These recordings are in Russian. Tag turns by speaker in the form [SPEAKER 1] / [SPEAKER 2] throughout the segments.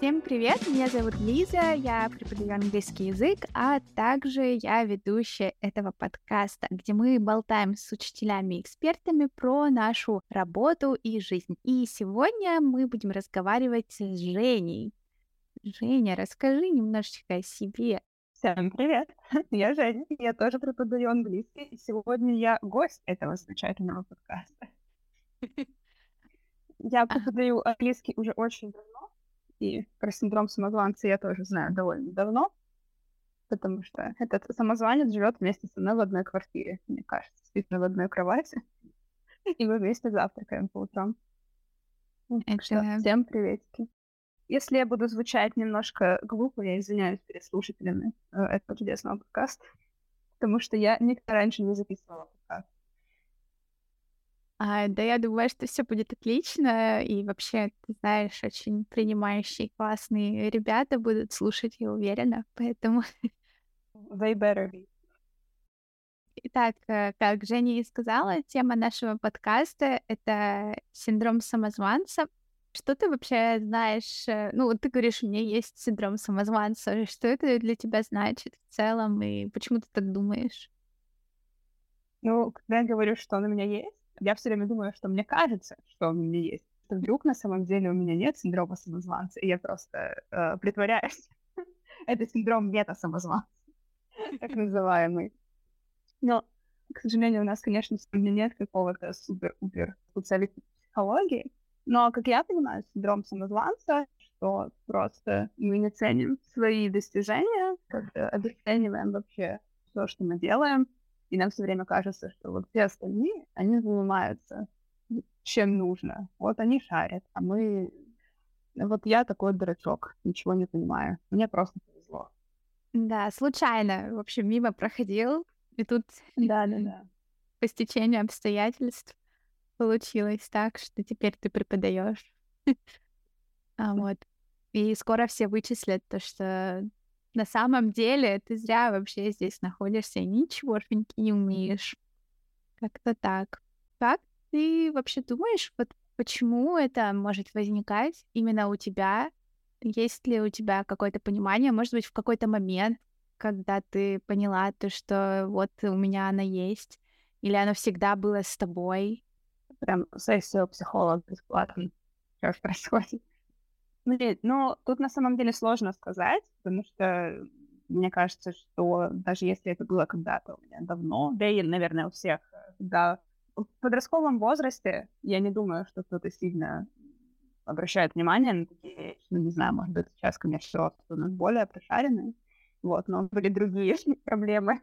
[SPEAKER 1] Всем привет, меня зовут Лиза, я преподаю английский язык, а также я ведущая этого подкаста, где мы болтаем с учителями и экспертами про нашу работу и жизнь. И сегодня мы будем разговаривать с Женей. Женя, расскажи немножечко о себе.
[SPEAKER 2] Всем привет, я Женя, я тоже преподаю английский, и сегодня я гость этого замечательного подкаста. Я преподаю английский уже очень давно, и про синдром самозванца я тоже знаю довольно давно, потому что этот самозванец живет вместе со мной в одной квартире, мне кажется, спит в одной кровати, и мы вместе завтракаем по утрам. Так что всем приветики. Если я буду звучать немножко глупо, я извиняюсь перед слушателями э, этого чудесного подкаста, потому что я никогда раньше не записывала подкаст.
[SPEAKER 1] А, да, я думаю, что все будет отлично, и вообще, ты знаешь, очень принимающие, классные ребята будут слушать, я уверена, поэтому...
[SPEAKER 2] They better be.
[SPEAKER 1] Итак, э, как Женя и сказала, тема нашего подкаста — это синдром самозванца. Что ты вообще знаешь? Э, ну, ты говоришь, у меня есть синдром самозванца. Что это для тебя значит в целом, и почему ты так думаешь?
[SPEAKER 2] Ну, когда я говорю, что он у меня есть, я все время думаю, что мне кажется, что у меня есть. Что вдруг на самом деле у меня нет синдрома самозванца, и я просто э, притворяюсь. Это синдром мета-самозванца, так называемый. Но, к сожалению, у нас, конечно, сегодня нет какого-то супер-пупер специалиста психологии, но, как я понимаю, синдром самозванца, что просто мы не ценим свои достижения, как-то обесцениваем вообще все, что мы делаем, и нам все время кажется, что вот все остальные, они занимаются чем нужно. Вот они шарят, а мы... Вот я такой дурачок, ничего не понимаю. Мне просто повезло.
[SPEAKER 1] Да, случайно, в общем, мимо проходил, и тут
[SPEAKER 2] да, да, да.
[SPEAKER 1] по стечению обстоятельств получилось так, что теперь ты преподаешь. а вот. И скоро все вычислят то, что на самом деле ты зря вообще здесь находишься и ничегошеньки не умеешь. Как-то так. Как ты вообще думаешь, вот почему это может возникать именно у тебя? Есть ли у тебя какое-то понимание, может быть, в какой-то момент, когда ты поняла то, что вот у меня она есть, или оно всегда было с тобой?
[SPEAKER 2] Прям сессия у психолога бесплатно. Что происходит? Смотри, ну, тут на самом деле сложно сказать, потому что мне кажется, что даже если это было когда-то у меня давно, да и, наверное, у всех, да, в подростковом возрасте я не думаю, что кто-то сильно обращает внимание на такие вещи. Ну, не знаю, может быть, сейчас, конечно, у нас более прошаренные, вот, но были другие проблемы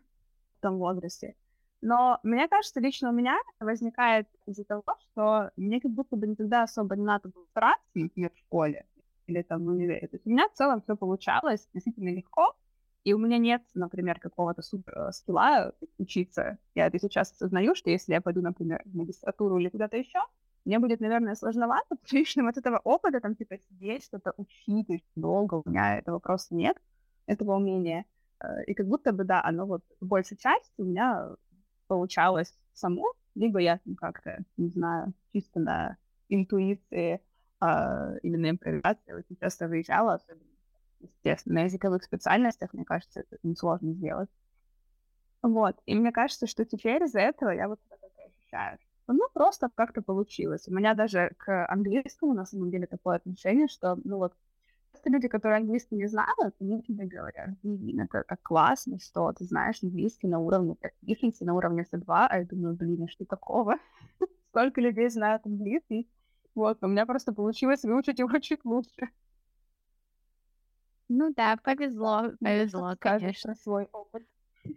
[SPEAKER 2] в том возрасте. Но мне кажется, лично у меня возникает из-за того, что мне как будто бы никогда особо не надо было стараться, например, в школе или там в универе. То есть у меня в целом все получалось действительно легко, и у меня нет, например, какого-то супер э, скилла учиться. Я это сейчас осознаю, что если я пойду, например, в магистратуру или куда-то еще, мне будет, наверное, сложновато, потому что от этого опыта, там, типа, сидеть, что-то учить очень долго, у меня этого просто нет, этого умения. Э, и как будто бы, да, оно вот в большей части у меня получалось само, либо я там как-то, не знаю, чисто на интуиции а, именно импровизация очень часто выезжала, особенно, естественно, на языковых специальностях, мне кажется, это несложно сделать. Вот, и мне кажется, что теперь из-за этого я вот это ощущаю. Ну, просто как-то получилось. У меня даже к английскому, на самом деле, такое отношение, что, ну вот, просто люди, которые английский не знают, они тебе говорят, блин, это так классно, что ты знаешь английский на уровне proficiency, на уровне C2, а я думаю, блин, а что такого? Сколько людей знают английский, вот, у меня просто получилось выучить его чуть лучше.
[SPEAKER 1] Ну да, повезло, повезло, конечно.
[SPEAKER 2] свой опыт.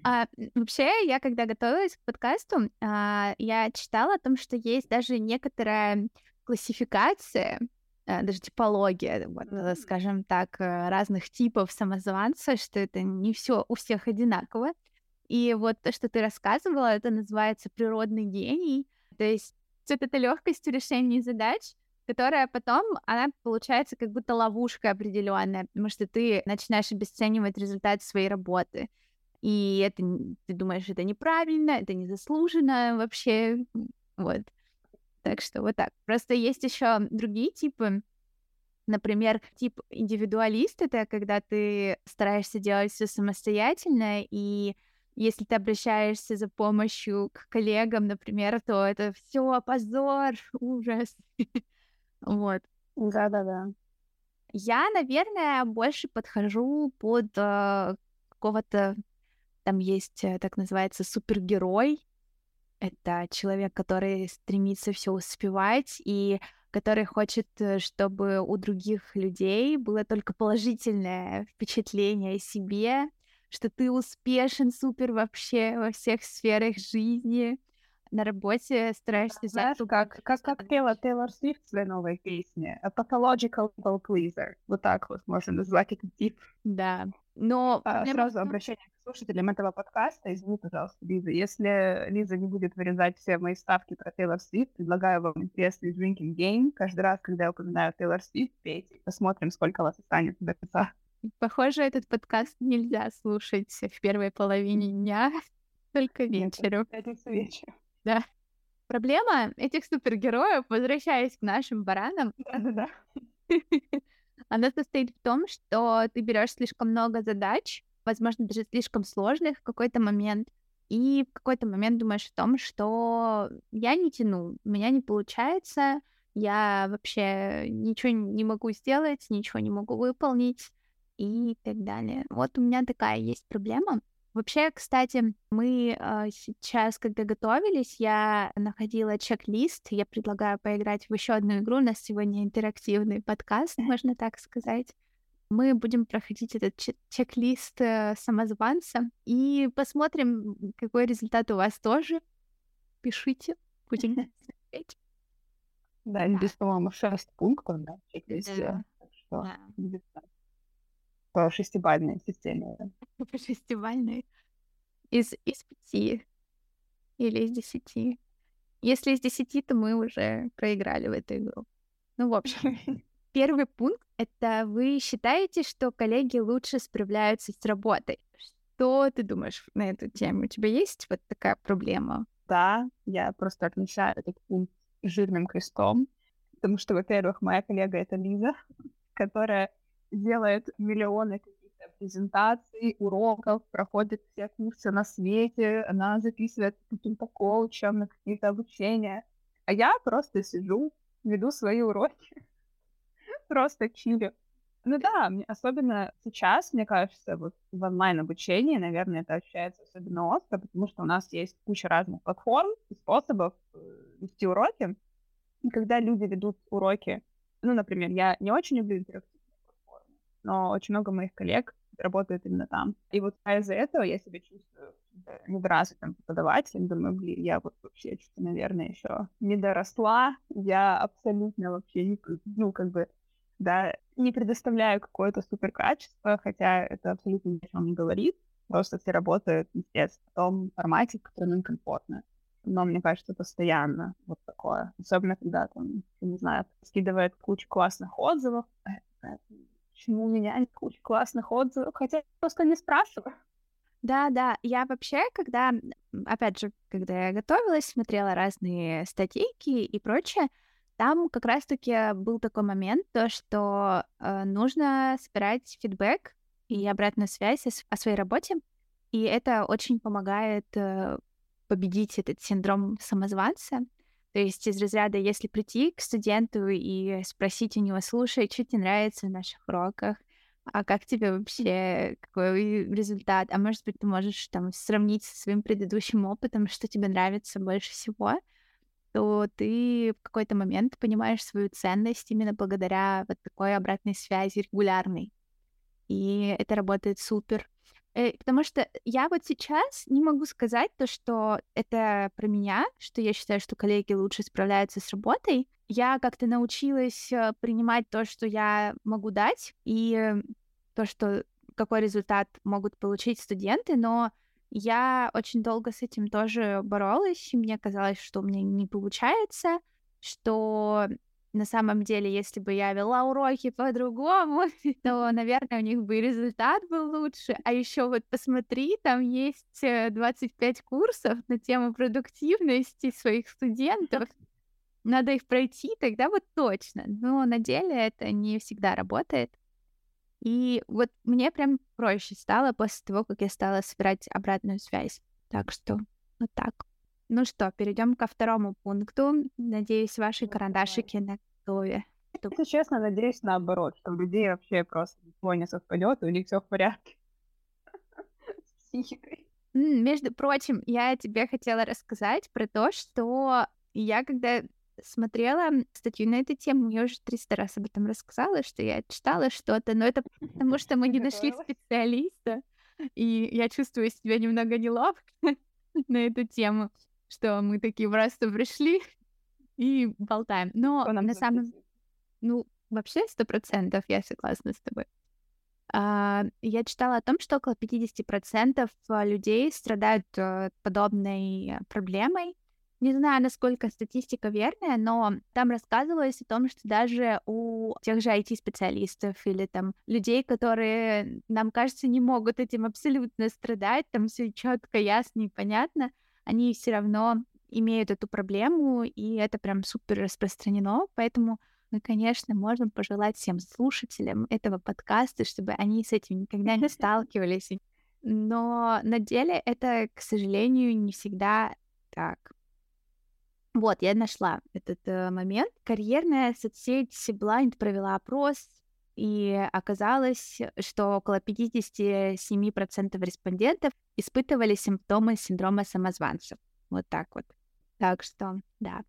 [SPEAKER 1] А, вообще, я когда готовилась к подкасту, а, я читала о том, что есть даже некоторая классификация, а, даже типология, вот, mm-hmm. скажем так, э, разных типов самозванца, что это не все у всех одинаково. И вот то, что ты рассказывала, это называется природный гений. То есть вот эта легкость в решении задач, которая потом, она получается как будто ловушка определенная, потому что ты начинаешь обесценивать результат своей работы. И это, ты думаешь, это неправильно, это незаслуженно вообще, вот. Так что вот так. Просто есть еще другие типы. Например, тип индивидуалист — это когда ты стараешься делать все самостоятельно, и если ты обращаешься за помощью к коллегам, например, то это все позор, ужас. Вот.
[SPEAKER 2] Да-да-да.
[SPEAKER 1] Я, наверное, больше подхожу под э, какого-то... Там есть, э, так называется, супергерой. Это человек, который стремится все успевать и который хочет, э, чтобы у других людей было только положительное впечатление о себе, что ты успешен супер вообще во всех сферах жизни. На работе стараешься...
[SPEAKER 2] Знаешь, как, как, как пела Тейлор Свифт в своей новой песне. A pathological pleaser. Вот так вот можно назвать этот тип.
[SPEAKER 1] Да. Но...
[SPEAKER 2] А, сразу обращение к слушателям этого подкаста. Извини, пожалуйста, Лиза. Если Лиза не будет вырезать все мои ставки про Тейлор Свифт, предлагаю вам интересный drinking game. Каждый раз, когда я упоминаю Тейлор Свифт, пейте. Посмотрим, сколько вас останется до конца.
[SPEAKER 1] Похоже, этот подкаст нельзя слушать в первой половине дня, только вечером.
[SPEAKER 2] Пятница вечером.
[SPEAKER 1] Да. Проблема этих супергероев, возвращаясь к нашим баранам,
[SPEAKER 2] Да-да-да.
[SPEAKER 1] она состоит в том, что ты берешь слишком много задач, возможно, даже слишком сложных в какой-то момент, и в какой-то момент думаешь о том, что я не тяну, у меня не получается, я вообще ничего не могу сделать, ничего не могу выполнить и так далее. Вот у меня такая есть проблема. Вообще, кстати, мы э, сейчас, когда готовились, я находила чек-лист. Я предлагаю поиграть в еще одну игру. У нас сегодня интерактивный подкаст, можно так сказать. Мы будем проходить этот чек-лист э, самозванца и посмотрим, какой результат у вас тоже. Пишите, будем смотреть.
[SPEAKER 2] Да, здесь, по-моему, шесть пунктов, да.
[SPEAKER 1] Да.
[SPEAKER 2] Так что
[SPEAKER 1] Да.
[SPEAKER 2] По шестибалльной системе.
[SPEAKER 1] По шестибалльной. Из, из пяти или из десяти. Если из десяти, то мы уже проиграли в эту игру. Ну, в общем, первый пункт — это вы считаете, что коллеги лучше справляются с работой. Что ты думаешь на эту тему? У тебя есть вот такая проблема?
[SPEAKER 2] Да, я просто отмечаю этот пункт жирным крестом, потому что, во-первых, моя коллега — это Лиза, которая делает миллионы каких-то презентаций, уроков, проходит все курсы на свете, она записывает каким-то коучам на какие-то обучения. А я просто сижу, веду свои уроки, просто чилю. Ну да, особенно сейчас, мне кажется, вот в онлайн-обучении, наверное, это ощущается особенно остро, потому что у нас есть куча разных платформ и способов э, вести уроки. И когда люди ведут уроки, ну, например, я не очень люблю платформы, но очень много моих коллег работают именно там. И вот из-за этого я себя чувствую недоразвитым преподавателем. Думаю, блин, я вот вообще что-то, наверное, еще не доросла. Я абсолютно вообще не, ну, как бы, да, не предоставляю какое-то супер качество, хотя это абсолютно ни о чем не говорит. Просто все работают, естественно, в том формате, в котором им комфортно. Но мне кажется, постоянно вот такое. Особенно, когда там, не знаю, скидывает кучу классных отзывов. Почему у меня нет кучи классных отзывов? Хотя я просто не спрашиваю.
[SPEAKER 1] Да, да, я вообще, когда, опять же, когда я готовилась, смотрела разные статейки и прочее, там как раз-таки был такой момент, то, что э, нужно собирать фидбэк и обратную связь о, о своей работе, и это очень помогает э, победить этот синдром самозванца. То есть из разряда, если прийти к студенту и спросить у него, слушай, что тебе нравится в наших уроках, а как тебе вообще, какой результат? А может быть, ты можешь там сравнить со своим предыдущим опытом, что тебе нравится больше всего, то ты в какой-то момент понимаешь свою ценность именно благодаря вот такой обратной связи регулярной. И это работает супер. Э, потому что я вот сейчас не могу сказать то, что это про меня, что я считаю, что коллеги лучше справляются с работой. Я как-то научилась э, принимать то, что я могу дать, и то, что какой результат могут получить студенты, но я очень долго с этим тоже боролась, и мне казалось, что у меня не получается, что на самом деле, если бы я вела уроки по-другому, то, наверное, у них бы и результат был лучше. А еще вот посмотри, там есть 25 э, курсов на тему продуктивности своих студентов. надо их пройти, тогда вот точно. Но на деле это не всегда работает. И вот мне прям проще стало после того, как я стала собирать обратную связь. Так что вот так. Ну что, перейдем ко второму пункту. Надеюсь, ваши ну, карандашики на готове.
[SPEAKER 2] Если честно, надеюсь наоборот, что у людей вообще просто ничего не совпадет, и у них все в порядке с психикой.
[SPEAKER 1] Между прочим, я тебе хотела рассказать про то, что я когда смотрела статью на эту тему, я уже 300 раз об этом рассказала, что я читала что-то, но это потому, что мы не нашли специалиста, и я чувствую себя немного неловко на эту тему, что мы такие просто пришли и болтаем. Но на самом... Ну, вообще сто процентов я согласна с тобой. А, я читала о том, что около 50% людей страдают э, подобной проблемой, не знаю, насколько статистика верная, но там рассказывалось о том, что даже у тех же IT-специалистов или там людей, которые, нам кажется, не могут этим абсолютно страдать, там все четко, ясно и понятно, они все равно имеют эту проблему, и это прям супер распространено, поэтому мы, конечно, можем пожелать всем слушателям этого подкаста, чтобы они с этим никогда не сталкивались. Но на деле это, к сожалению, не всегда так. Вот, я нашла этот э, момент. Карьерная соцсеть Blind провела опрос, и оказалось, что около 57% респондентов испытывали симптомы синдрома самозванцев. Вот так вот. Так что, да.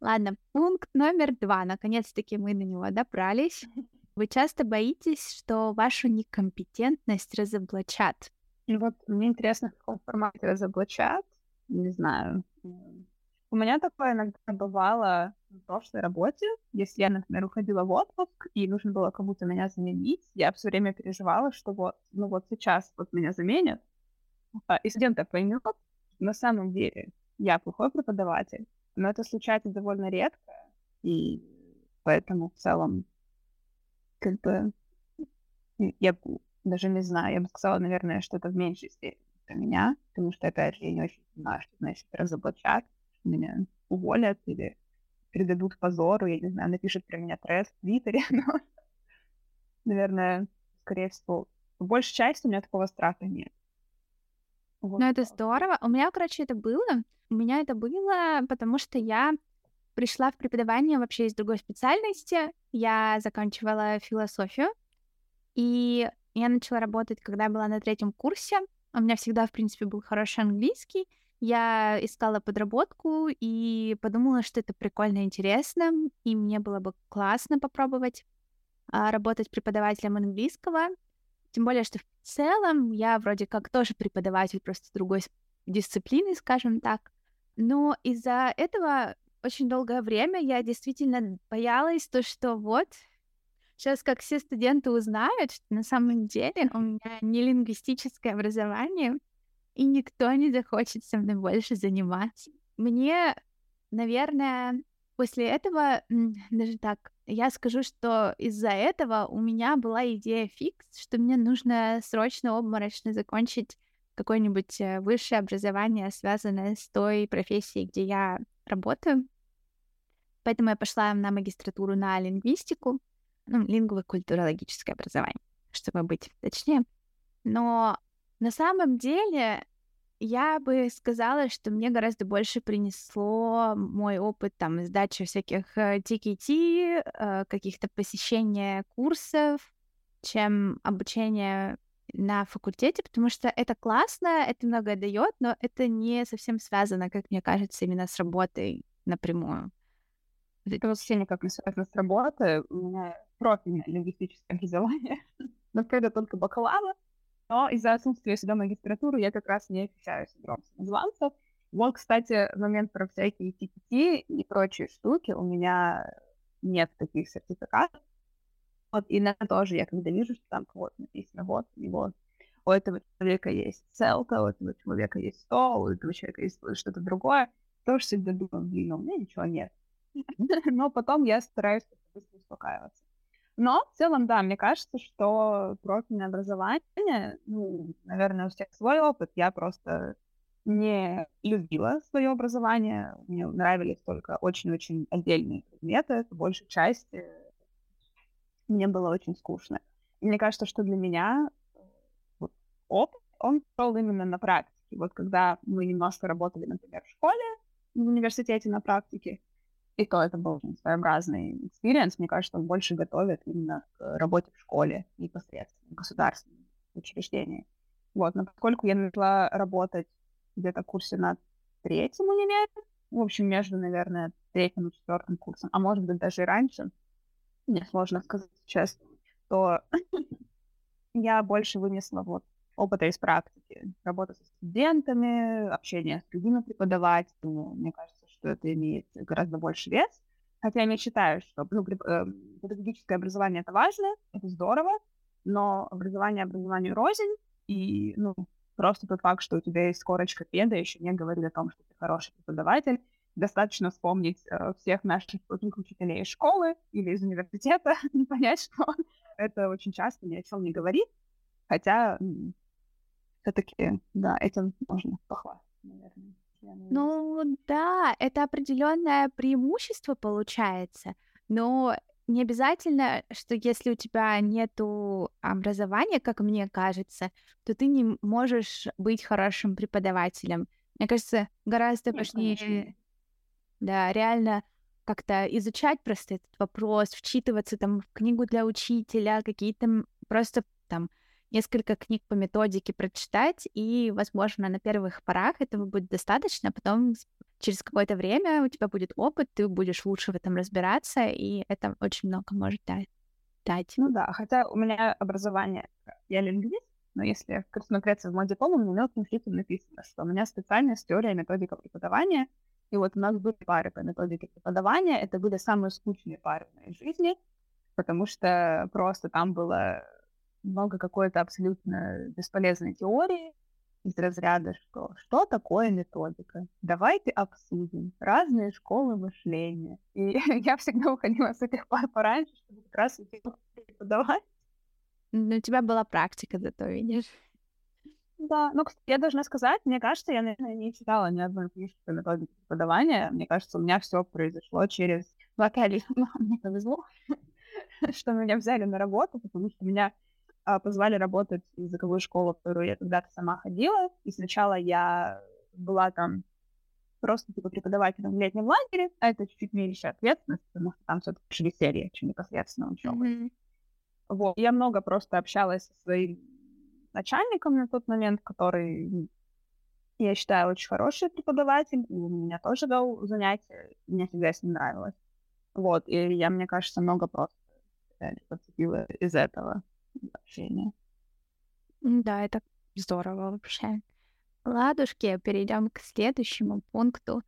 [SPEAKER 1] Ладно, пункт номер два. Наконец-таки мы на него добрались. Вы часто боитесь, что вашу некомпетентность разоблачат?
[SPEAKER 2] Вот мне интересно, в каком формате разоблачат. Не знаю. У меня такое иногда бывало в прошлой работе. Если я, например, уходила в отпуск, и нужно было кому-то меня заменить, я все время переживала, что вот, ну вот сейчас вот меня заменят, а, и студенты поймет, на самом деле я плохой преподаватель, но это случается довольно редко, и поэтому в целом как бы я даже не знаю, я бы сказала, наверное, что это в меньшей степени для меня, потому что, опять же, я не очень знаю, что значит разоблачать меня уволят или передадут позору, я не знаю, напишут про меня тресс в Твиттере, но, наверное, скорее всего, в большей части у меня такого страха нет.
[SPEAKER 1] Вот. Ну, это здорово. У меня, короче, это было. У меня это было, потому что я пришла в преподавание вообще из другой специальности. Я заканчивала философию, и я начала работать, когда была на третьем курсе. У меня всегда, в принципе, был хороший английский, я искала подработку и подумала, что это прикольно интересно, и мне было бы классно попробовать а, работать преподавателем английского. Тем более, что в целом я вроде как тоже преподаватель, просто другой дисциплины, скажем так. Но из-за этого очень долгое время я действительно боялась то, что вот сейчас как все студенты узнают, что на самом деле у меня не лингвистическое образование, и никто не захочет со мной больше заниматься. Мне, наверное, после этого, даже так, я скажу, что из-за этого у меня была идея фикс, что мне нужно срочно обморочно закончить какое-нибудь э, высшее образование, связанное с той профессией, где я работаю. Поэтому я пошла на магистратуру на лингвистику, ну, лингвокультурологическое образование, чтобы быть точнее. Но на самом деле, я бы сказала, что мне гораздо больше принесло мой опыт там сдачи всяких TKT, э, э, каких-то посещения курсов, чем обучение на факультете, потому что это классно, это многое дает, но это не совсем связано, как мне кажется, именно с работой напрямую.
[SPEAKER 2] Это вообще никак не связано с работой. У меня профильное лингвистическое образование, но когда только бакалавр, но из-за отсутствия сюда магистратуры я как раз не ощущаю синдром самозванца. Вот, кстати, момент про всякие TPT и прочие штуки. У меня нет таких сертификатов. Вот, и на тоже я когда вижу, что там вот написано, вот, и вот, у этого человека есть селка, у этого человека есть то, у этого человека есть что-то другое, тоже всегда думаю, блин, у меня ничего нет. Но потом я стараюсь быстро успокаиваться. Но в целом, да, мне кажется, что профильное образование, ну, наверное, у всех свой опыт. Я просто не любила свое образование. Мне нравились только очень-очень отдельные предметы. Большая часть мне было очень скучно. И мне кажется, что для меня вот, опыт, он шел именно на практике. Вот когда мы немножко работали, например, в школе, в университете на практике, и то это был своеобразный experience. Мне кажется, он больше готовит именно к работе в школе непосредственно, в государственном учреждении. Вот, но поскольку я начала работать где-то в курсе на третьем универе, в общем, между, наверное, третьим и четвертым курсом, а может быть даже и раньше, мне сложно сказать сейчас, то я больше вынесла вот опыта из практики, работа со студентами, общение с другими преподавателями. Мне кажется, что это имеет гораздо больше вес. Хотя я не считаю, что ну, э, педагогическое образование это важно, это здорово, но образование образованию рознь, и ну, просто тот факт, что у тебя есть корочка педа, еще не говорит о том, что ты хороший преподаватель. Достаточно вспомнить э, всех наших учителей из школы или из университета понять, что это очень часто ни о чем не говорит. Хотя все-таки, да, этим можно похвастаться, наверное.
[SPEAKER 1] Ну да, это определенное преимущество получается, но не обязательно, что если у тебя нету образования, как мне кажется, то ты не можешь быть хорошим преподавателем. Мне кажется, гораздо Нет, важнее, конечно. да, реально как-то изучать просто этот вопрос, вчитываться там в книгу для учителя, какие-то просто там несколько книг по методике прочитать, и, возможно, на первых порах этого будет достаточно, а потом через какое-то время у тебя будет опыт, ты будешь лучше в этом разбираться, и это очень много может дать.
[SPEAKER 2] Ну да, хотя у меня образование, я лингвист, но если смотреться в мой диплом, у меня мелким шрифтом написано, что у меня специальность теория методика преподавания, и вот у нас были пары по методике преподавания, это были самые скучные пары в моей жизни, потому что просто там было много какой-то абсолютно бесполезной теории из разряда, что что такое методика? Давайте обсудим разные школы мышления. И я всегда уходила с этих пар пораньше, чтобы как раз преподавать.
[SPEAKER 1] Ну, у тебя была практика зато, видишь?
[SPEAKER 2] Да, ну, я должна сказать, мне кажется, я, наверное, не читала ни одной книжки по методике преподавания. Мне кажется, у меня все произошло через локализм. Мне повезло, что меня взяли на работу, потому что меня позвали работать в языковую школу, в которую я когда-то сама ходила. И сначала я была там просто типа преподавателем в летнем лагере, а это чуть-чуть меньше ответственность, потому что там все-таки веселье, чем непосредственно учеба. Mm-hmm. Вот. Я много просто общалась со своим начальником на тот момент, который, я считаю, очень хороший преподаватель, и у меня тоже дал занятия, мне всегда с ним нравилось. Вот, и я, мне кажется, много просто подцепила из этого общения.
[SPEAKER 1] Да, это здорово вообще. Ладушки, перейдем к следующему пункту.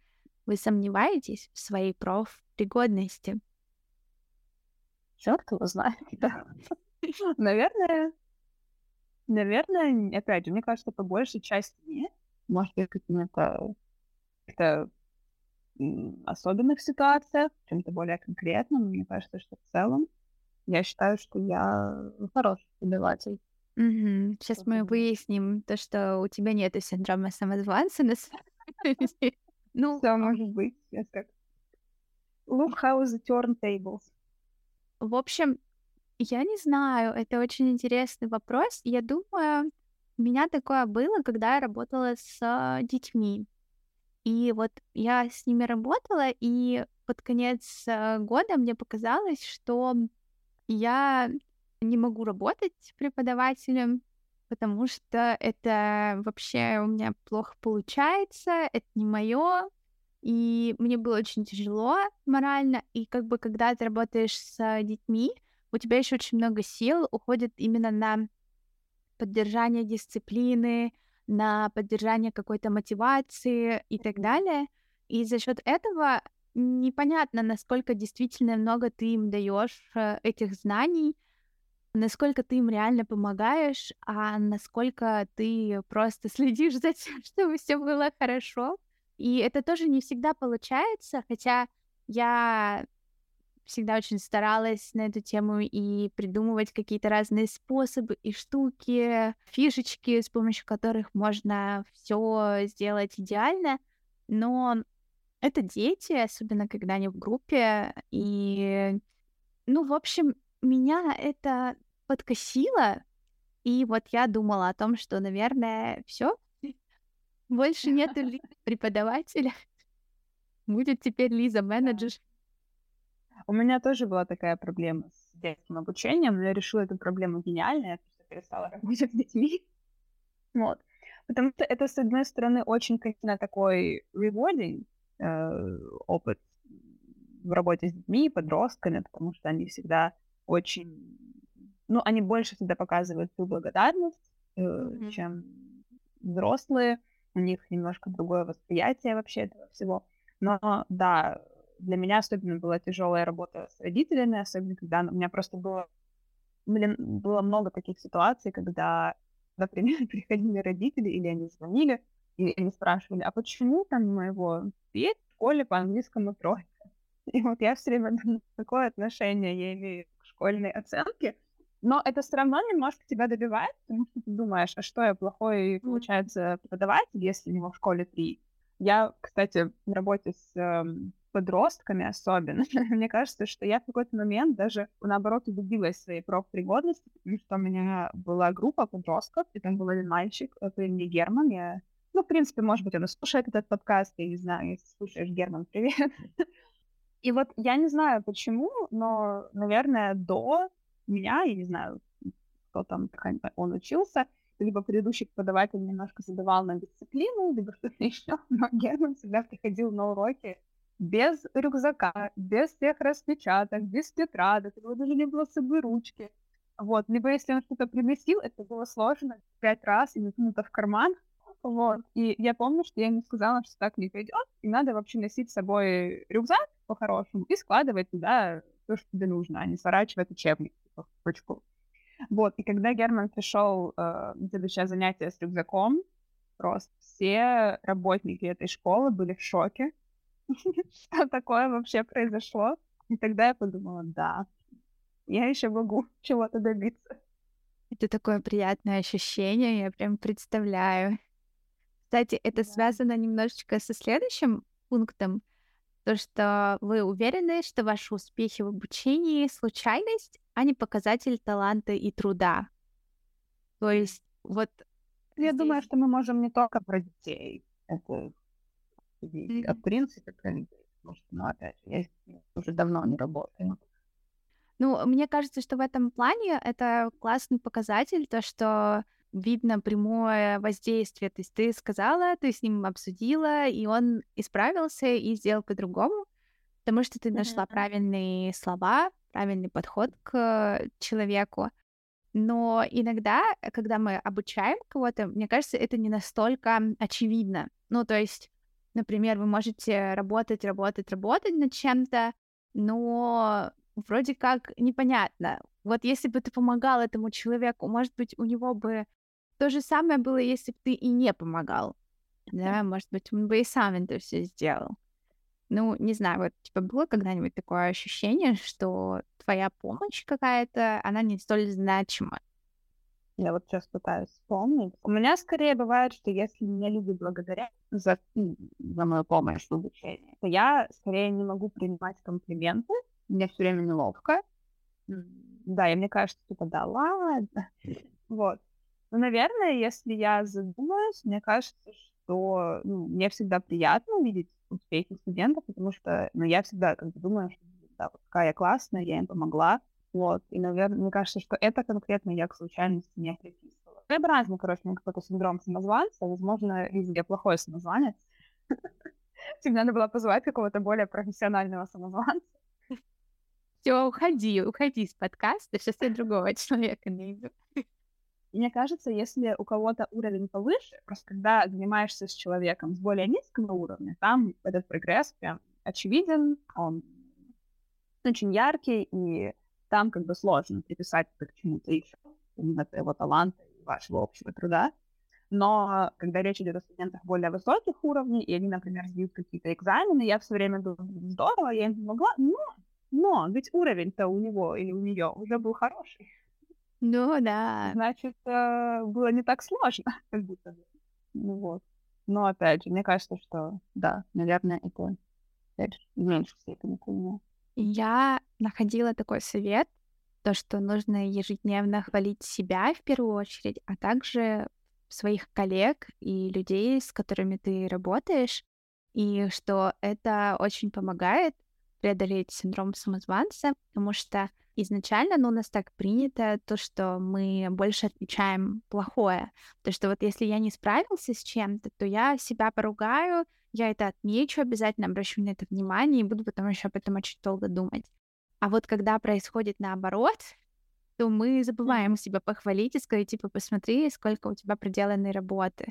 [SPEAKER 1] Вы сомневаетесь в своей профпригодности?
[SPEAKER 2] Черт его знает. Наверное, наверное, опять же, мне кажется, по большей части нет. Может быть, какими-то каких-то особенных ситуациях, чем-то более конкретном. Мне кажется, что в целом я считаю, что я хороший преподаватель.
[SPEAKER 1] Угу. Сейчас мы выясним то, что у тебя нет синдрома самозванца на
[SPEAKER 2] Ну, Все может быть. Так. Look how the turntables.
[SPEAKER 1] В общем, я не знаю, это очень интересный вопрос. Я думаю, у меня такое было, когда я работала с а, детьми. И вот я с ними работала, и под конец а, года мне показалось, что я не могу работать преподавателем, потому что это вообще у меня плохо получается, это не мое, и мне было очень тяжело морально, и как бы когда ты работаешь с детьми, у тебя еще очень много сил уходит именно на поддержание дисциплины, на поддержание какой-то мотивации и так далее. И за счет этого непонятно, насколько действительно много ты им даешь э, этих знаний, насколько ты им реально помогаешь, а насколько ты просто следишь за тем, чтобы все было хорошо. И это тоже не всегда получается, хотя я всегда очень старалась на эту тему и придумывать какие-то разные способы и штуки, фишечки, с помощью которых можно все сделать идеально. Но это дети, особенно когда они в группе. И, ну, в общем, меня это подкосило. И вот я думала о том, что, наверное, все, больше нету преподавателя. Будет теперь Лиза менеджер.
[SPEAKER 2] У меня тоже была такая проблема с детским обучением, но я решила эту проблему гениально, я просто перестала работать с детьми. Вот. Потому что это, с одной стороны, очень, конечно, такой rewarding опыт в работе с детьми, подростками, потому что они всегда очень... Ну, они больше всегда показывают свою благодарность, э, mm-hmm. чем взрослые. У них немножко другое восприятие вообще этого всего. Но да, для меня особенно была тяжелая работа с родителями, особенно когда у меня просто было, блин, было много таких ситуаций, когда, например, приходили родители, или они звонили, или они спрашивали, а почему там моего есть в школе по английскому тройка? И вот я все время думаю, какое отношение я имею к школьной оценке, но это все равно немножко тебя добивает, потому что ты думаешь, а что я плохой, получается, преподаватель, если у него в школе три? Я, кстати, в работе с э, подростками особенно, мне кажется, что я в какой-то момент даже, наоборот, убедилась в своей профпригодности, потому что у меня была группа подростков, и там был один мальчик э, по имени Герман. Я... Ну, в принципе, может быть, он слушает этот подкаст, я не знаю, если слушаешь, Герман, привет. И вот я не знаю почему, но, наверное, до меня, я не знаю, кто там, он учился, либо предыдущий преподаватель немножко задавал на дисциплину, либо что-то еще, но Герман всегда приходил на уроки без рюкзака, без всех распечаток, без тетрадок, него даже не было с собой ручки. Вот, либо если он что-то приносил, это было сложно пять раз и накинуто в карман. Вот, и я помню, что я ему сказала, что так не пойдет, и надо вообще носить с собой рюкзак по-хорошему и складывать туда то, что тебе нужно, а не сворачивать учебник типа, в ручку. Вот, и когда Герман пришел э, следующее занятие с рюкзаком, просто все работники этой школы были в шоке, что такое вообще произошло. И тогда я подумала, да, я еще могу чего-то добиться.
[SPEAKER 1] Это такое приятное ощущение, я прям представляю. Кстати, это да. связано немножечко со следующим пунктом, то, что вы уверены, что ваши успехи в обучении — случайность, а не показатель таланта и труда. То есть вот...
[SPEAKER 2] Я здесь... думаю, что мы можем не только про детей. Это mm-hmm. в принципе, может, но опять же, я уже давно не работаю.
[SPEAKER 1] Ну, мне кажется, что в этом плане это классный показатель, то, что видно прямое воздействие. То есть ты сказала, ты с ним обсудила, и он исправился и сделал по-другому, потому что ты нашла mm-hmm. правильные слова, правильный подход к человеку. Но иногда, когда мы обучаем кого-то, мне кажется, это не настолько очевидно. Ну, то есть, например, вы можете работать, работать, работать над чем-то, но вроде как непонятно. Вот если бы ты помогал этому человеку, может быть, у него бы то же самое было, если бы ты и не помогал. Да, может быть, он бы и сам это все сделал. Ну, не знаю, вот типа было когда-нибудь такое ощущение, что твоя помощь какая-то, она не столь значима?
[SPEAKER 2] Я вот сейчас пытаюсь вспомнить. У меня скорее бывает, что если меня люди благодарят за, за мою помощь в обучении, то я скорее не могу принимать комплименты. Мне все время неловко. Да, и мне кажется, типа, да ладно. Вот. Но, наверное, если я задумаюсь, мне кажется, что ну, мне всегда приятно увидеть успехи студентов, потому что ну, я всегда как бы думаю, что да, вот какая я классная, я им помогла. Вот. И, наверное, мне кажется, что это конкретно я к случайности не приписывала. Своеобразный, короче, у меня какой-то синдром самозванца. Возможно, я плохой самозванец. Тебе надо было позвать какого-то более профессионального самозванца.
[SPEAKER 1] Все, уходи, уходи с подкаста, сейчас я другого человека найду.
[SPEAKER 2] Мне кажется, если у кого-то уровень повыше, просто когда занимаешься с человеком с более низкого уровня, там этот прогресс прям очевиден, он очень яркий, и там как бы сложно приписать это к чему-то еще, именно твоего таланта и вашего общего труда. Но когда речь идет о студентах более высоких уровней, и они, например, сдают какие-то экзамены, я все время думаю, здорово, я им помогла, но Но ведь уровень-то у него или у нее уже был хороший.
[SPEAKER 1] Ну да.
[SPEAKER 2] Значит, э, было не так сложно, как будто бы. Ну вот. Но опять же, мне кажется, что да, наверное, это опять же, в меньшей степени меня.
[SPEAKER 1] Я находила такой совет, то, что нужно ежедневно хвалить себя в первую очередь, а также своих коллег и людей, с которыми ты работаешь, и что это очень помогает преодолеть синдром самозванца, потому что изначально, ну, у нас так принято, то, что мы больше отмечаем плохое. То, что вот если я не справился с чем-то, то я себя поругаю, я это отмечу, обязательно обращу на это внимание и буду потом еще об этом очень долго думать. А вот когда происходит наоборот, то мы забываем себя похвалить и сказать, типа, посмотри, сколько у тебя проделанной работы.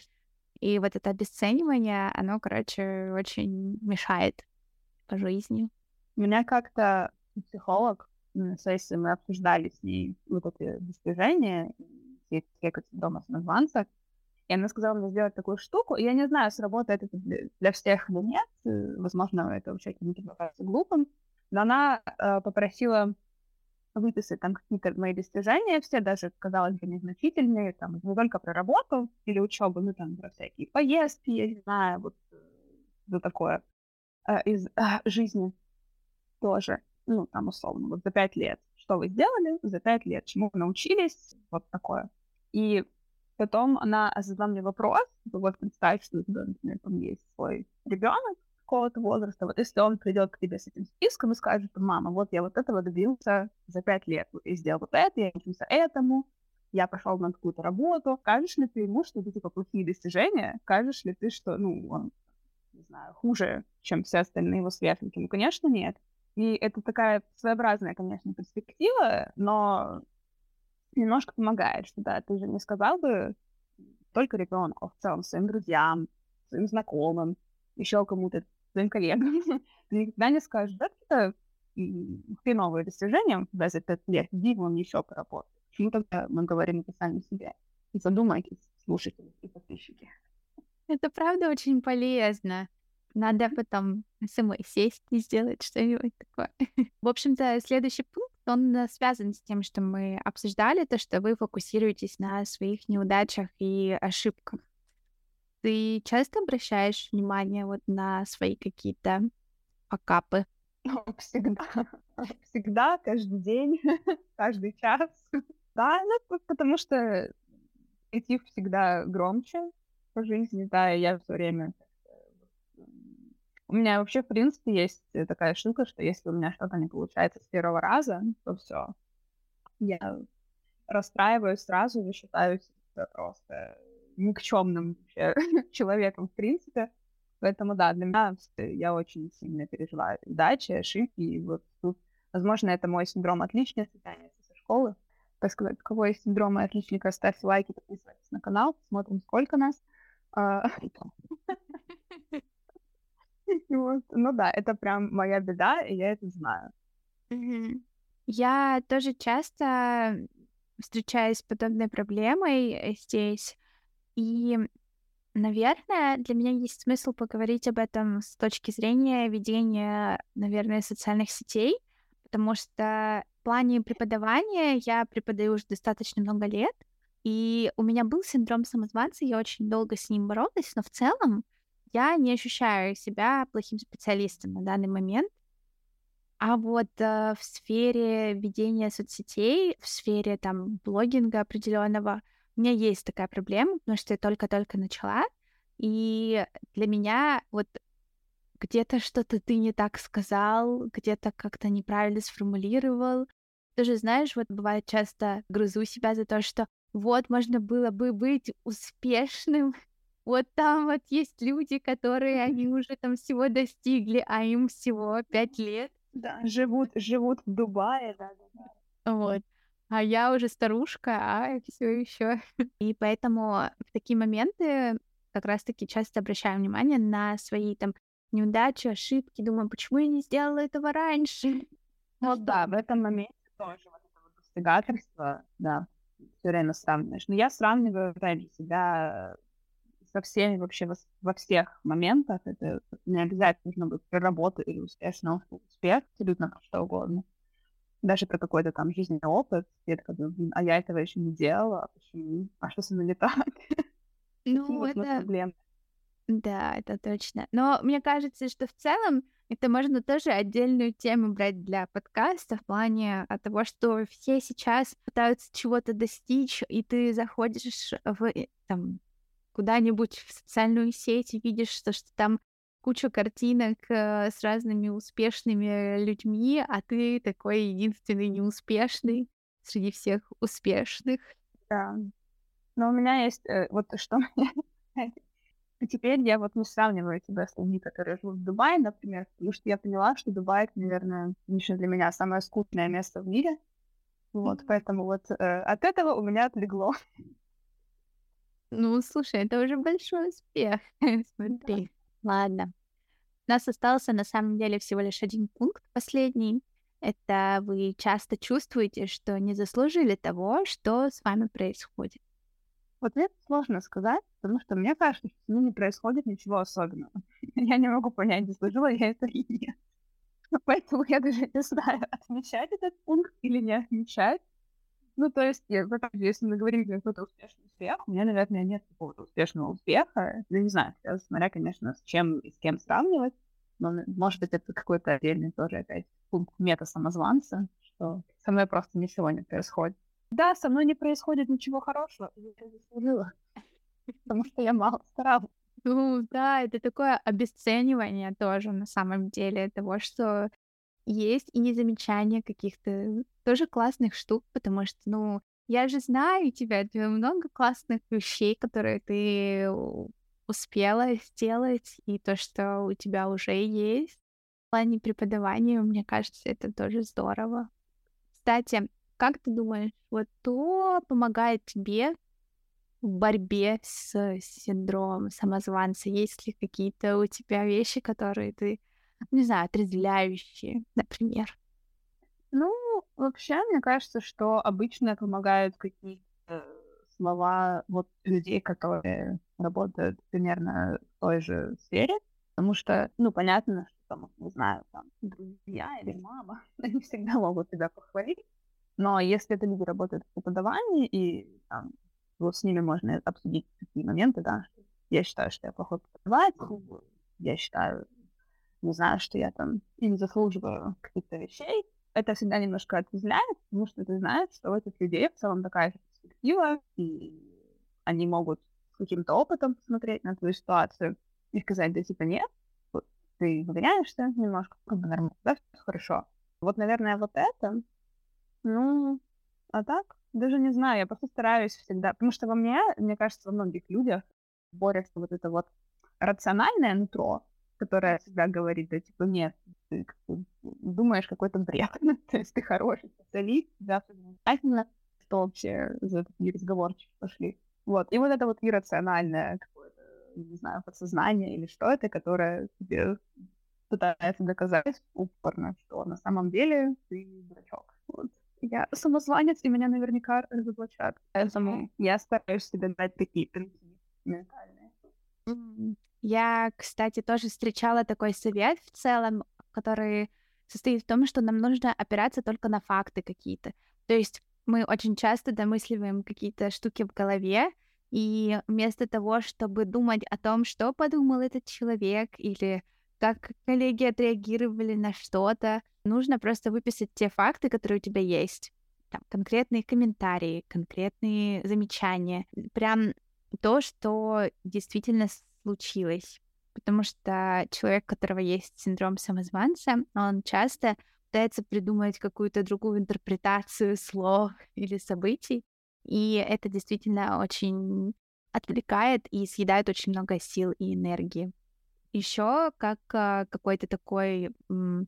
[SPEAKER 1] И вот это обесценивание, оно, короче, очень мешает по жизни.
[SPEAKER 2] Меня как-то психолог сессии мы обсуждали с ней вот эти достижения, все эти дома самозванца, и она сказала мне сделать такую штуку. Я не знаю, сработает это для, всех или нет. Э, возможно, это вообще кому-то покажется глупым. Но она э, попросила выписать там какие-то мои достижения, все даже, казалось бы, незначительные, там, не только про работу или учебу, ну, там, про всякие поездки, я не знаю, вот, за э, такое э, из э, жизни тоже, ну, там, условно, вот за пять лет. Что вы сделали за пять лет? Чему вы научились? Вот такое. И потом она задала мне вопрос, вот представь, что например, там есть свой ребенок, какого-то возраста, вот если он придет к тебе с этим списком и скажет, мама, вот я вот этого добился за пять лет, и сделал вот это, я учился этому, я пошел на какую-то работу, кажешь ли ты ему, что это типа плохие достижения, кажешь ли ты, что, ну, он, не знаю, хуже, чем все остальные его сверстники? Ну, конечно, нет. И это такая своеобразная, конечно, перспектива, но немножко помогает, что да, ты же не сказал бы только ребенку, в целом своим друзьям, своим знакомым, еще кому-то своим коллегам, ты никогда не скажешь, да, это хреновые достижения да, за пять лет, иди вон еще поработай. Почему тогда мы говорим это сами себе? И задумайтесь, слушатели и подписчики.
[SPEAKER 1] Это правда очень полезно. Надо потом самой сесть и сделать что-нибудь такое. В общем-то, следующий пункт, он э, связан с тем, что мы обсуждали, то, что вы фокусируетесь на своих неудачах и ошибках. Ты часто обращаешь внимание вот на свои какие-то покапы?
[SPEAKER 2] Всегда. Всегда, каждый день, каждый час. Да, ну, потому что идти всегда громче по жизни, да, и я все время... У меня вообще, в принципе, есть такая штука, что если у меня что-то не получается с первого раза, то все. Я расстраиваюсь сразу и считаю себя просто никчемным человеком, в принципе. Поэтому, да, для меня я очень сильно переживаю удачи, ошибки. И вот тут, возможно, это мой синдром отличницы тянется со школы. Так сказать, у кого есть синдром отличника, ставьте лайки, подписывайтесь на канал, смотрим, сколько нас. Вот. Ну да, это прям моя беда, и я это знаю.
[SPEAKER 1] Я тоже часто встречаюсь с подобной проблемой здесь. И, наверное, для меня есть смысл поговорить об этом с точки зрения ведения, наверное, социальных сетей, потому что в плане преподавания я преподаю уже достаточно много лет, и у меня был синдром самозванца, я очень долго с ним боролась, но в целом я не ощущаю себя плохим специалистом на данный момент. А вот э, в сфере ведения соцсетей, в сфере там блогинга определенного, у меня есть такая проблема, потому что я только-только начала, и для меня вот где-то что-то ты не так сказал, где-то как-то неправильно сформулировал. Ты же знаешь, вот бывает часто грызу себя за то, что вот можно было бы быть успешным, вот там вот есть люди, которые они уже там всего достигли, а им всего пять лет.
[SPEAKER 2] Да, живут, живут в Дубае, да, да,
[SPEAKER 1] да. Вот а я уже старушка, а все еще. И поэтому в такие моменты как раз-таки часто обращаю внимание на свои там неудачи, ошибки, думаю, почему я не сделала этого раньше.
[SPEAKER 2] Ну да, в этом моменте тоже вот это вот достигаторство, да, все время сравниваешь. Но я сравниваю, опять же, себя со всеми вообще во, во всех моментах. Это не обязательно нужно быть про работу или успешный успех, абсолютно про что угодно. Даже про какой-то там жизненный опыт. Я такая, блин, а я этого еще не делала, а почему? А что со мной не так?
[SPEAKER 1] Ну, это... Да, это точно. Но мне кажется, что в целом это можно тоже отдельную тему брать для подкаста в плане того, что все сейчас пытаются чего-то достичь, и ты заходишь в э, там куда-нибудь в социальную сеть и видишь, что, что там куча картинок э, с разными успешными людьми, а ты такой единственный неуспешный среди всех успешных.
[SPEAKER 2] Да. Но у меня есть э, вот что И теперь я вот не сравниваю тебя с людьми, которые живут в Дубае, например, потому что я поняла, что Дубай, наверное, лично для меня самое скучное место в мире. Вот, поэтому вот э, от этого у меня отлегло.
[SPEAKER 1] Ну, слушай, это уже большой успех. Смотри. Ладно. У нас остался на самом деле всего лишь один пункт, последний. Это вы часто чувствуете, что не заслужили того, что с вами происходит.
[SPEAKER 2] Вот это сложно сказать, потому что мне кажется, что ну, не происходит ничего особенного. Я не могу понять, заслужила я это или нет. Поэтому я даже не знаю, отмечать этот пункт или не отмечать. Ну, то есть, я, если мы говорим про какой-то успешный успех, у меня, наверное, нет какого-то успешного успеха. Я не знаю, смотря, конечно, с чем и с кем сравнивать. Но, может быть, это какой-то отдельный тоже опять пункт мета-самозванца, что со мной просто ничего не происходит. Да, со мной не происходит ничего хорошего, я заслужила, потому что я мало старалась.
[SPEAKER 1] Ну да, это такое обесценивание тоже на самом деле того, что есть и незамечание каких-то тоже классных штук, потому что, ну, я же знаю тебя, у тебя много классных вещей, которые ты успела сделать, и то, что у тебя уже есть. В плане преподавания, мне кажется, это тоже здорово. Кстати, как ты думаешь, вот то помогает тебе в борьбе с синдромом самозванца? Есть ли какие-то у тебя вещи, которые ты, не знаю, отрезвляющие, например?
[SPEAKER 2] Ну, вообще, мне кажется, что обычно помогают какие-то слова вот людей, которые работают примерно в той же сфере, потому что, ну, понятно, что там, не знаю, там, друзья или мама, они всегда могут тебя похвалить, но если это люди работают в преподавании, и там, вот с ними можно обсудить такие моменты, да, я считаю, что я плохой преподаватель, я считаю, не знаю, что я там не заслуживаю каких-то вещей, это всегда немножко отрезвляет, потому что ты знаешь, что у этих людей в целом такая же перспектива, и они могут с каким-то опытом посмотреть на твою ситуацию и сказать, да типа нет, вот, ты выгоняешься немножко, как бы нормально, да, все хорошо. Вот, наверное, вот это ну, а так, даже не знаю, я просто стараюсь всегда, потому что во мне, мне кажется, во многих людях борется вот это вот рациональное нутро, которое всегда говорит, да, типа, нет, ты думаешь какой-то бред, то есть ты хороший специалист, да, обязательно, что вообще за такие разговорчики пошли. Вот, и вот это вот иррациональное какое-то, не знаю, подсознание или что это, которое тебе пытается доказать упорно, что на самом деле ты дурачок. Вот я самозванец, и меня наверняка разоблачат. Поэтому я стараюсь себе дать такие принципы ментальные.
[SPEAKER 1] Я, кстати, тоже встречала такой совет в целом, который состоит в том, что нам нужно опираться только на факты какие-то. То есть мы очень часто домысливаем какие-то штуки в голове, и вместо того, чтобы думать о том, что подумал этот человек, или как коллеги отреагировали на что-то, нужно просто выписать те факты, которые у тебя есть. Там, конкретные комментарии, конкретные замечания. Прям то, что действительно случилось. Потому что человек, у которого есть синдром самозванца, он часто пытается придумать какую-то другую интерпретацию слов или событий. И это действительно очень отвлекает и съедает очень много сил и энергии. Еще как а, какой-то такой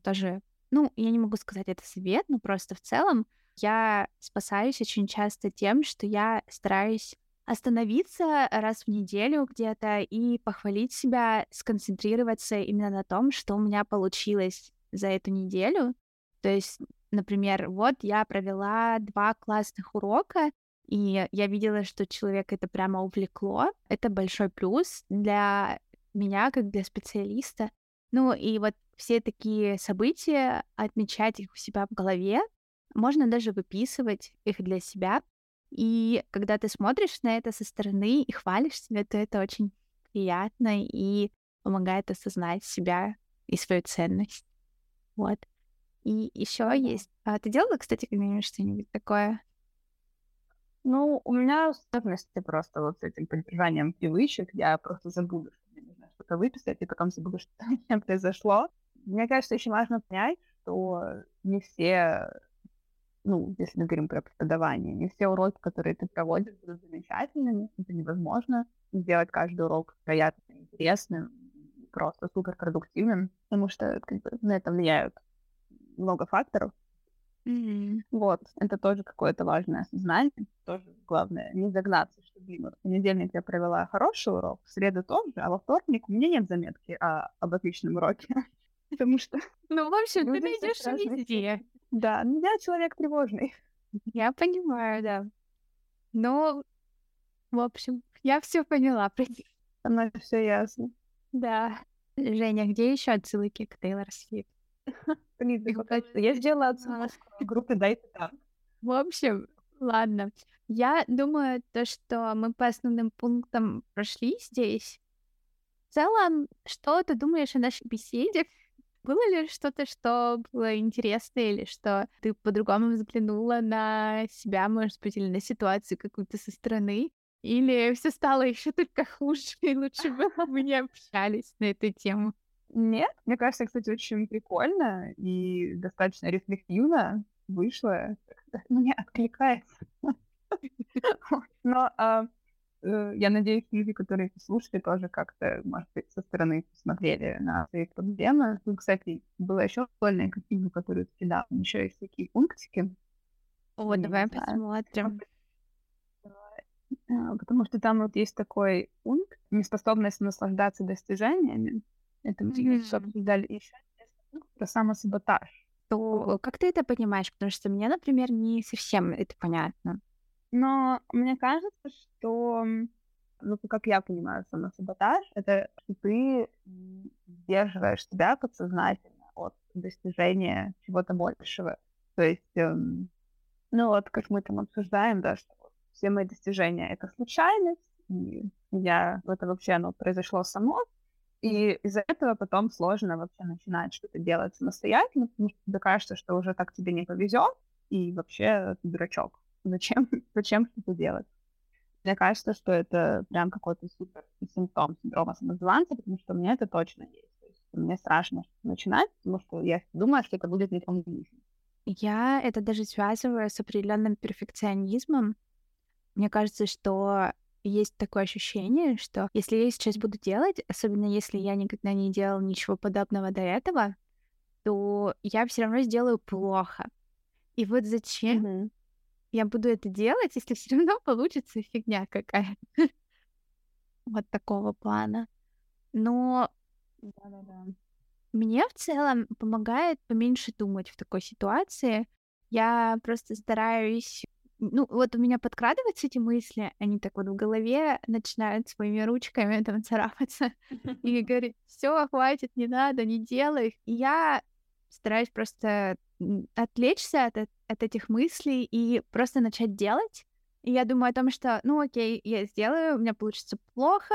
[SPEAKER 1] тоже ну, я не могу сказать это совет, но просто в целом я спасаюсь очень часто тем, что я стараюсь остановиться раз в неделю где-то и похвалить себя, сконцентрироваться именно на том, что у меня получилось за эту неделю. То есть, например, вот я провела два классных урока, и я видела, что человек это прямо увлекло. Это большой плюс для меня, как для специалиста. Ну и вот все такие события, отмечать их у себя в голове, можно даже выписывать их для себя. И когда ты смотришь на это со стороны и хвалишь себя, то это очень приятно и помогает осознать себя и свою ценность. Вот. И еще есть. А ты делала, кстати, когда-нибудь что-нибудь такое?
[SPEAKER 2] Ну, у меня особенности просто вот с этим поддержанием привычек. Я просто забуду, что мне нужно что-то выписать, и потом забуду, что меня произошло. Мне кажется, очень важно понять, что не все, ну, если мы говорим про преподавание, не все уроки, которые ты проводишь, будут замечательными. Это невозможно сделать каждый урок приятным, интересным, просто супер продуктивным, потому что как бы, на это влияют много факторов.
[SPEAKER 1] Mm-hmm.
[SPEAKER 2] Вот, это тоже какое-то важное осознание. Тоже главное не загнаться, что, блин, вот в понедельник я провела хороший урок, в среду тоже, а во вторник у меня нет заметки о, об отличном уроке. Потому что...
[SPEAKER 1] Ну, в общем, ты найдешь везде.
[SPEAKER 2] Да, ну, я человек тревожный.
[SPEAKER 1] Я понимаю, да. Но, в общем, я все поняла.
[SPEAKER 2] Она все ясно.
[SPEAKER 1] Да. Женя, где еще отсылки к Тейлор Свифт?
[SPEAKER 2] Я сделала отсылку в группе Дайте там.
[SPEAKER 1] В общем, ладно. Я думаю, то, что мы по основным пунктам прошли здесь. В целом, что ты думаешь о нашей беседе? Было ли что-то, что было интересно, или что ты по-другому взглянула на себя, может быть, или на ситуацию какую-то со стороны? Или все стало еще только хуже, и лучше бы мы не общались на эту тему?
[SPEAKER 2] Нет, мне кажется, кстати, очень прикольно и достаточно рефлективно вышло. Мне откликается. Но а, я надеюсь, люди, которые слушали, тоже как-то, может быть, со стороны посмотрели на свои проблемы. Ну, кстати, было еще прикольная картинка, которую ты кидал. Еще есть такие пунктики.
[SPEAKER 1] О, давай посмотрим.
[SPEAKER 2] А, потому что там вот есть такой пункт, неспособность наслаждаться достижениями. Это мы mm-hmm. обсуждали еще про самосаботаж.
[SPEAKER 1] То как ты это понимаешь? Потому что мне, например, не совсем это понятно.
[SPEAKER 2] Но мне кажется, что, ну, как я понимаю самосаботаж, это что ты сдерживаешь себя подсознательно от достижения чего-то большего. То есть, эм, ну вот, как мы там обсуждаем, да, что все мои достижения — это случайность, и я, это вообще оно произошло само, и из-за этого потом сложно вообще начинать что-то делать самостоятельно, потому что тебе кажется, что уже так тебе не повезет, и вообще ты дурачок. Зачем, зачем что-то делать? Мне кажется, что это прям какой-то супер симптом синдрома самозванца, потому что у меня это точно есть. То есть мне страшно начинать, потому что я думаю, что это будет не жизни.
[SPEAKER 1] Я это даже связываю с определенным перфекционизмом. Мне кажется, что есть такое ощущение, что если я сейчас буду делать, особенно если я никогда не делал ничего подобного до этого, то я все равно сделаю плохо. И вот зачем mm-hmm. Я буду это делать, если все равно получится фигня какая-то. вот такого плана. Но
[SPEAKER 2] Да-да-да.
[SPEAKER 1] мне в целом помогает поменьше думать в такой ситуации. Я просто стараюсь ну, вот у меня подкрадываются эти мысли, они так вот в голове начинают своими ручками там царапаться и говорить, все, хватит, не надо, не делай. И я стараюсь просто отвлечься от, от этих мыслей и просто начать делать. И я думаю о том, что, ну окей, я сделаю, у меня получится плохо,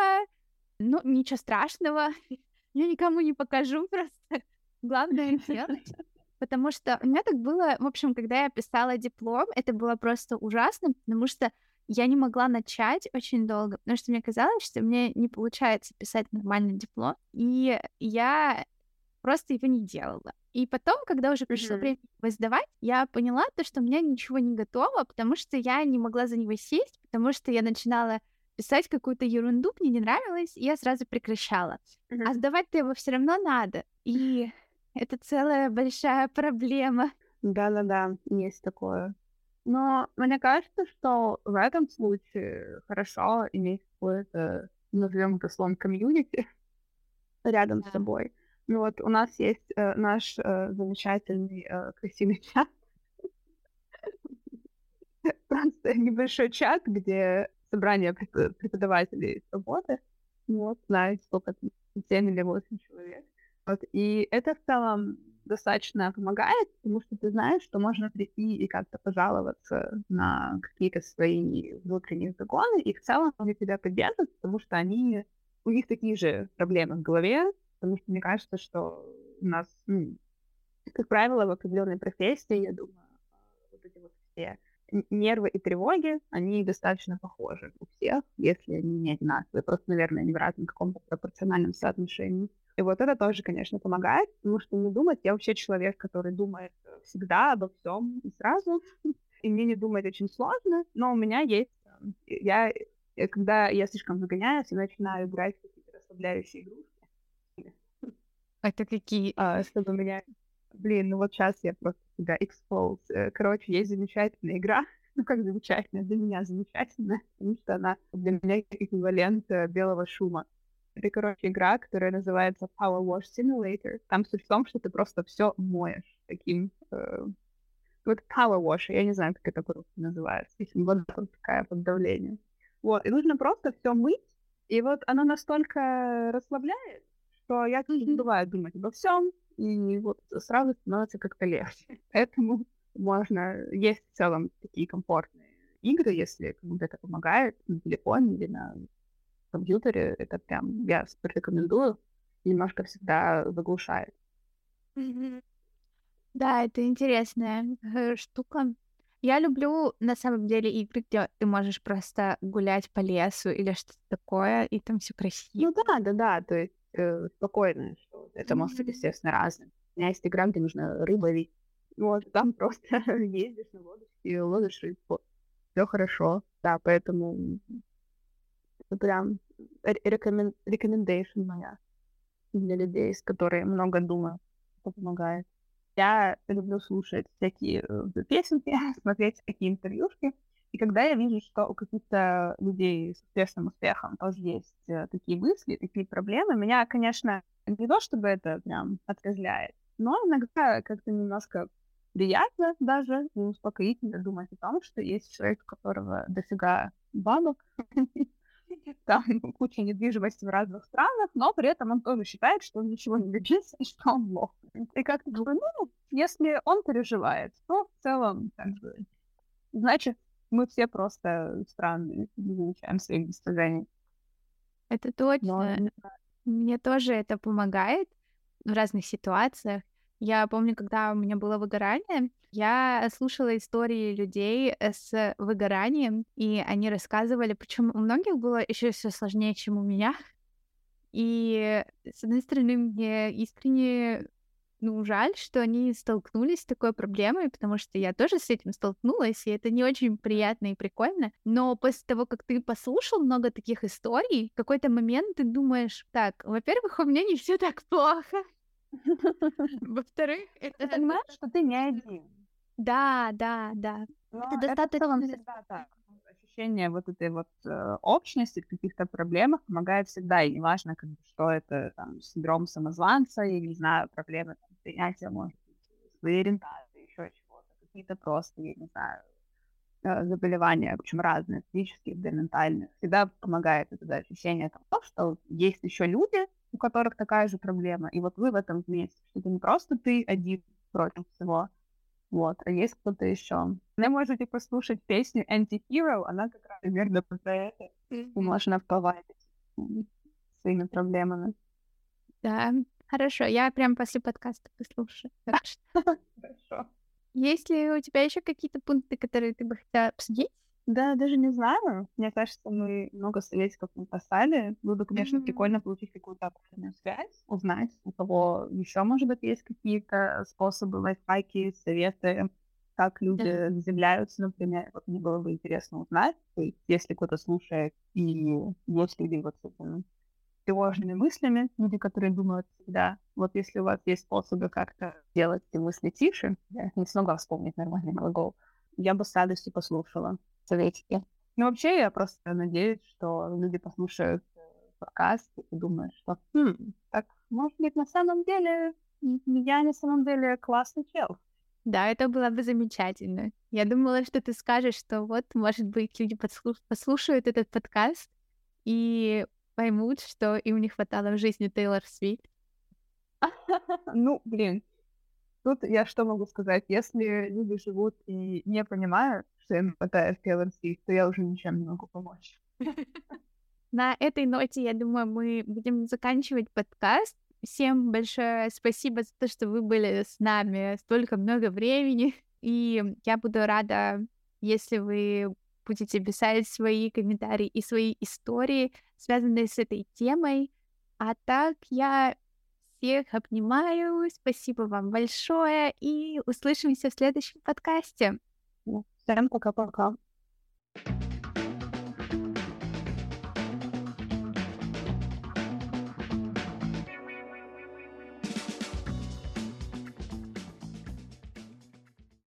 [SPEAKER 1] ну ничего страшного, я никому не покажу просто. Главное делать. Потому что у меня так было, в общем, когда я писала диплом, это было просто ужасно, потому что я не могла начать очень долго, потому что мне казалось, что мне не получается писать нормальный диплом, и я просто его не делала. И потом, когда уже пришло mm-hmm. время его сдавать, я поняла то, что у меня ничего не готово, потому что я не могла за него сесть, потому что я начинала писать какую-то ерунду, мне не нравилось, и я сразу прекращала. Mm-hmm. А сдавать-то его все равно надо. И это целая большая проблема.
[SPEAKER 2] Да-да-да, есть такое. Но мне кажется, что в этом случае хорошо иметь какое-то, назовем это словом, комьюнити рядом да. с собой. Ну вот у нас есть э, наш э, замечательный э, красивый чат. просто небольшой чат, где собрание преподавателей работы. Вот, знаете, сколько там, 7 или 8 человек. Вот, и это в целом достаточно помогает, потому что ты знаешь, что можно прийти и как-то пожаловаться на какие-то свои внутренние законы, и в целом они тебя поддержат, потому что они, у них такие же проблемы в голове, потому что мне кажется, что у нас, ну, как правило, в определенной профессии, я думаю, вот эти вот все нервы и тревоги, они достаточно похожи у всех, если они не одинаковые, просто, наверное, не в разном каком-то пропорциональном соотношении. И вот это тоже, конечно, помогает, потому что не думать, я вообще человек, который думает всегда обо всем и сразу, и мне не думать очень сложно, но у меня есть, я, когда я слишком загоняюсь, я начинаю играть в какие-то расслабляющие игрушки.
[SPEAKER 1] Это какие?
[SPEAKER 2] А, чтобы меня... Блин, ну вот сейчас я просто себя expose. Э, короче, есть замечательная игра, ну как замечательная, для меня замечательная, потому что она для меня эквивалент э, белого шума. Это, короче, игра, которая называется Power Wash Simulator. Там суть в том, что ты просто все моешь таким... Э, вот Power Wash, я не знаю, как это по-русски называется. Там такая под давлением. Вот, и нужно просто все мыть, и вот оно настолько расслабляет, что я не забываю думать обо всем, и вот сразу становится как-то легче. Поэтому можно... Есть в целом такие комфортные игры, если кому-то это помогает на телефоне или на компьютере, это прям я рекомендую, немножко всегда заглушает.
[SPEAKER 1] Да, это интересная э, штука. Я люблю, на самом деле, игры, где ты можешь просто гулять по лесу или что-то такое, и там все красиво.
[SPEAKER 2] Ну да, да, да, то есть э, спокойно, что это может быть, естественно, разным. У меня есть игра, где нужно рыбу ловить. Вот, там просто ездишь на лодочке и ловишь рыбу. Все хорошо. Да, поэтому прям рекомен... recommendation моя для людей, с которыми много думают, что помогает. Я люблю слушать всякие э, песенки, смотреть такие интервьюшки. И когда я вижу, что у каких-то людей с успешным успехом тоже есть э, такие мысли, такие проблемы, меня, конечно, не то чтобы это прям отрезвляет, но иногда как-то немножко приятно даже и успокоительно думать о том, что есть человек, у которого дофига бабок, там куча недвижимости в разных странах, но при этом он тоже считает, что он ничего не добился и что он лох. И как-то думаю, ну, если он переживает, то в целом, как бы, значит, мы все просто странные, не замечаем своих достижений.
[SPEAKER 1] Это точно. Но... Мне тоже это помогает в разных ситуациях. Я помню, когда у меня было выгорание, я слушала истории людей э, с выгоранием, и они рассказывали, причем у многих было еще все сложнее, чем у меня. И с одной стороны, мне искренне ну, жаль, что они столкнулись с такой проблемой, потому что я тоже с этим столкнулась, и это не очень приятно и прикольно. Но после того, как ты послушал много таких историй, в какой-то момент ты думаешь, так, во-первых, у меня не все так плохо. Во-вторых,
[SPEAKER 2] это... Ты понимаешь, что ты не один.
[SPEAKER 1] Да, да, да.
[SPEAKER 2] Это достаточно... Это всегда так. Ощущение вот этой вот э, общности в каких-то проблемах помогает всегда, и неважно, как что это, там, синдром самозванца, или, не знаю, проблемы там, принятия, может быть, своей ориентации, еще чего-то, какие-то просто, я не знаю, э, заболевания, причем разные, физические, да, ментальные. Всегда помогает это ощущение того, что есть еще люди, у которых такая же проблема, и вот вы в этом вместе, что это не просто ты один против всего, вот, а есть кто-то еще. Вы можете послушать песню Anti-Hero, она как раз примерно про это. Mm-hmm. Можно повадить своими проблемами.
[SPEAKER 1] Да, хорошо, я прям после подкаста послушаю. Хорошо. Есть ли у тебя еще какие-то пункты, которые ты бы хотела обсудить?
[SPEAKER 2] Да, даже не знаю. Мне кажется, мы много советиков написали. Было бы, конечно, mm-hmm. прикольно получить какую-то обратную связь, узнать, у кого еще, может быть, есть какие-то способы, лайфхаки, советы, как люди yeah. заземляются, например. Вот мне было бы интересно узнать, есть, если кто-то слушает, и есть люди вот с этими тревожными мыслями, люди, которые думают всегда, вот если у вас есть способы как-то делать эти мысли тише, я не смогла вспомнить нормальный глагол, я бы с радостью послушала советики. Ну, вообще, я просто надеюсь, что люди послушают э, подкаст и думают, что, хм, так, может быть, на самом деле, я на самом деле классный чел.
[SPEAKER 1] Да, это было бы замечательно. Я думала, что ты скажешь, что вот, может быть, люди послушают этот подкаст и поймут, что им не хватало в жизни Тейлор Свифт.
[SPEAKER 2] Ну, блин, тут я что могу сказать? Если люди живут и не понимают, что им хватает Тейлор Свифт, то я уже ничем не могу помочь.
[SPEAKER 1] На этой ноте, я думаю, мы будем заканчивать подкаст. Всем большое спасибо за то, что вы были с нами столько много времени. И я буду рада, если вы будете писать свои комментарии и свои истории, связанные с этой темой. А так я всех обнимаю. Спасибо вам большое. И услышимся в следующем подкасте.
[SPEAKER 2] Всем пока-пока.
[SPEAKER 1] thank you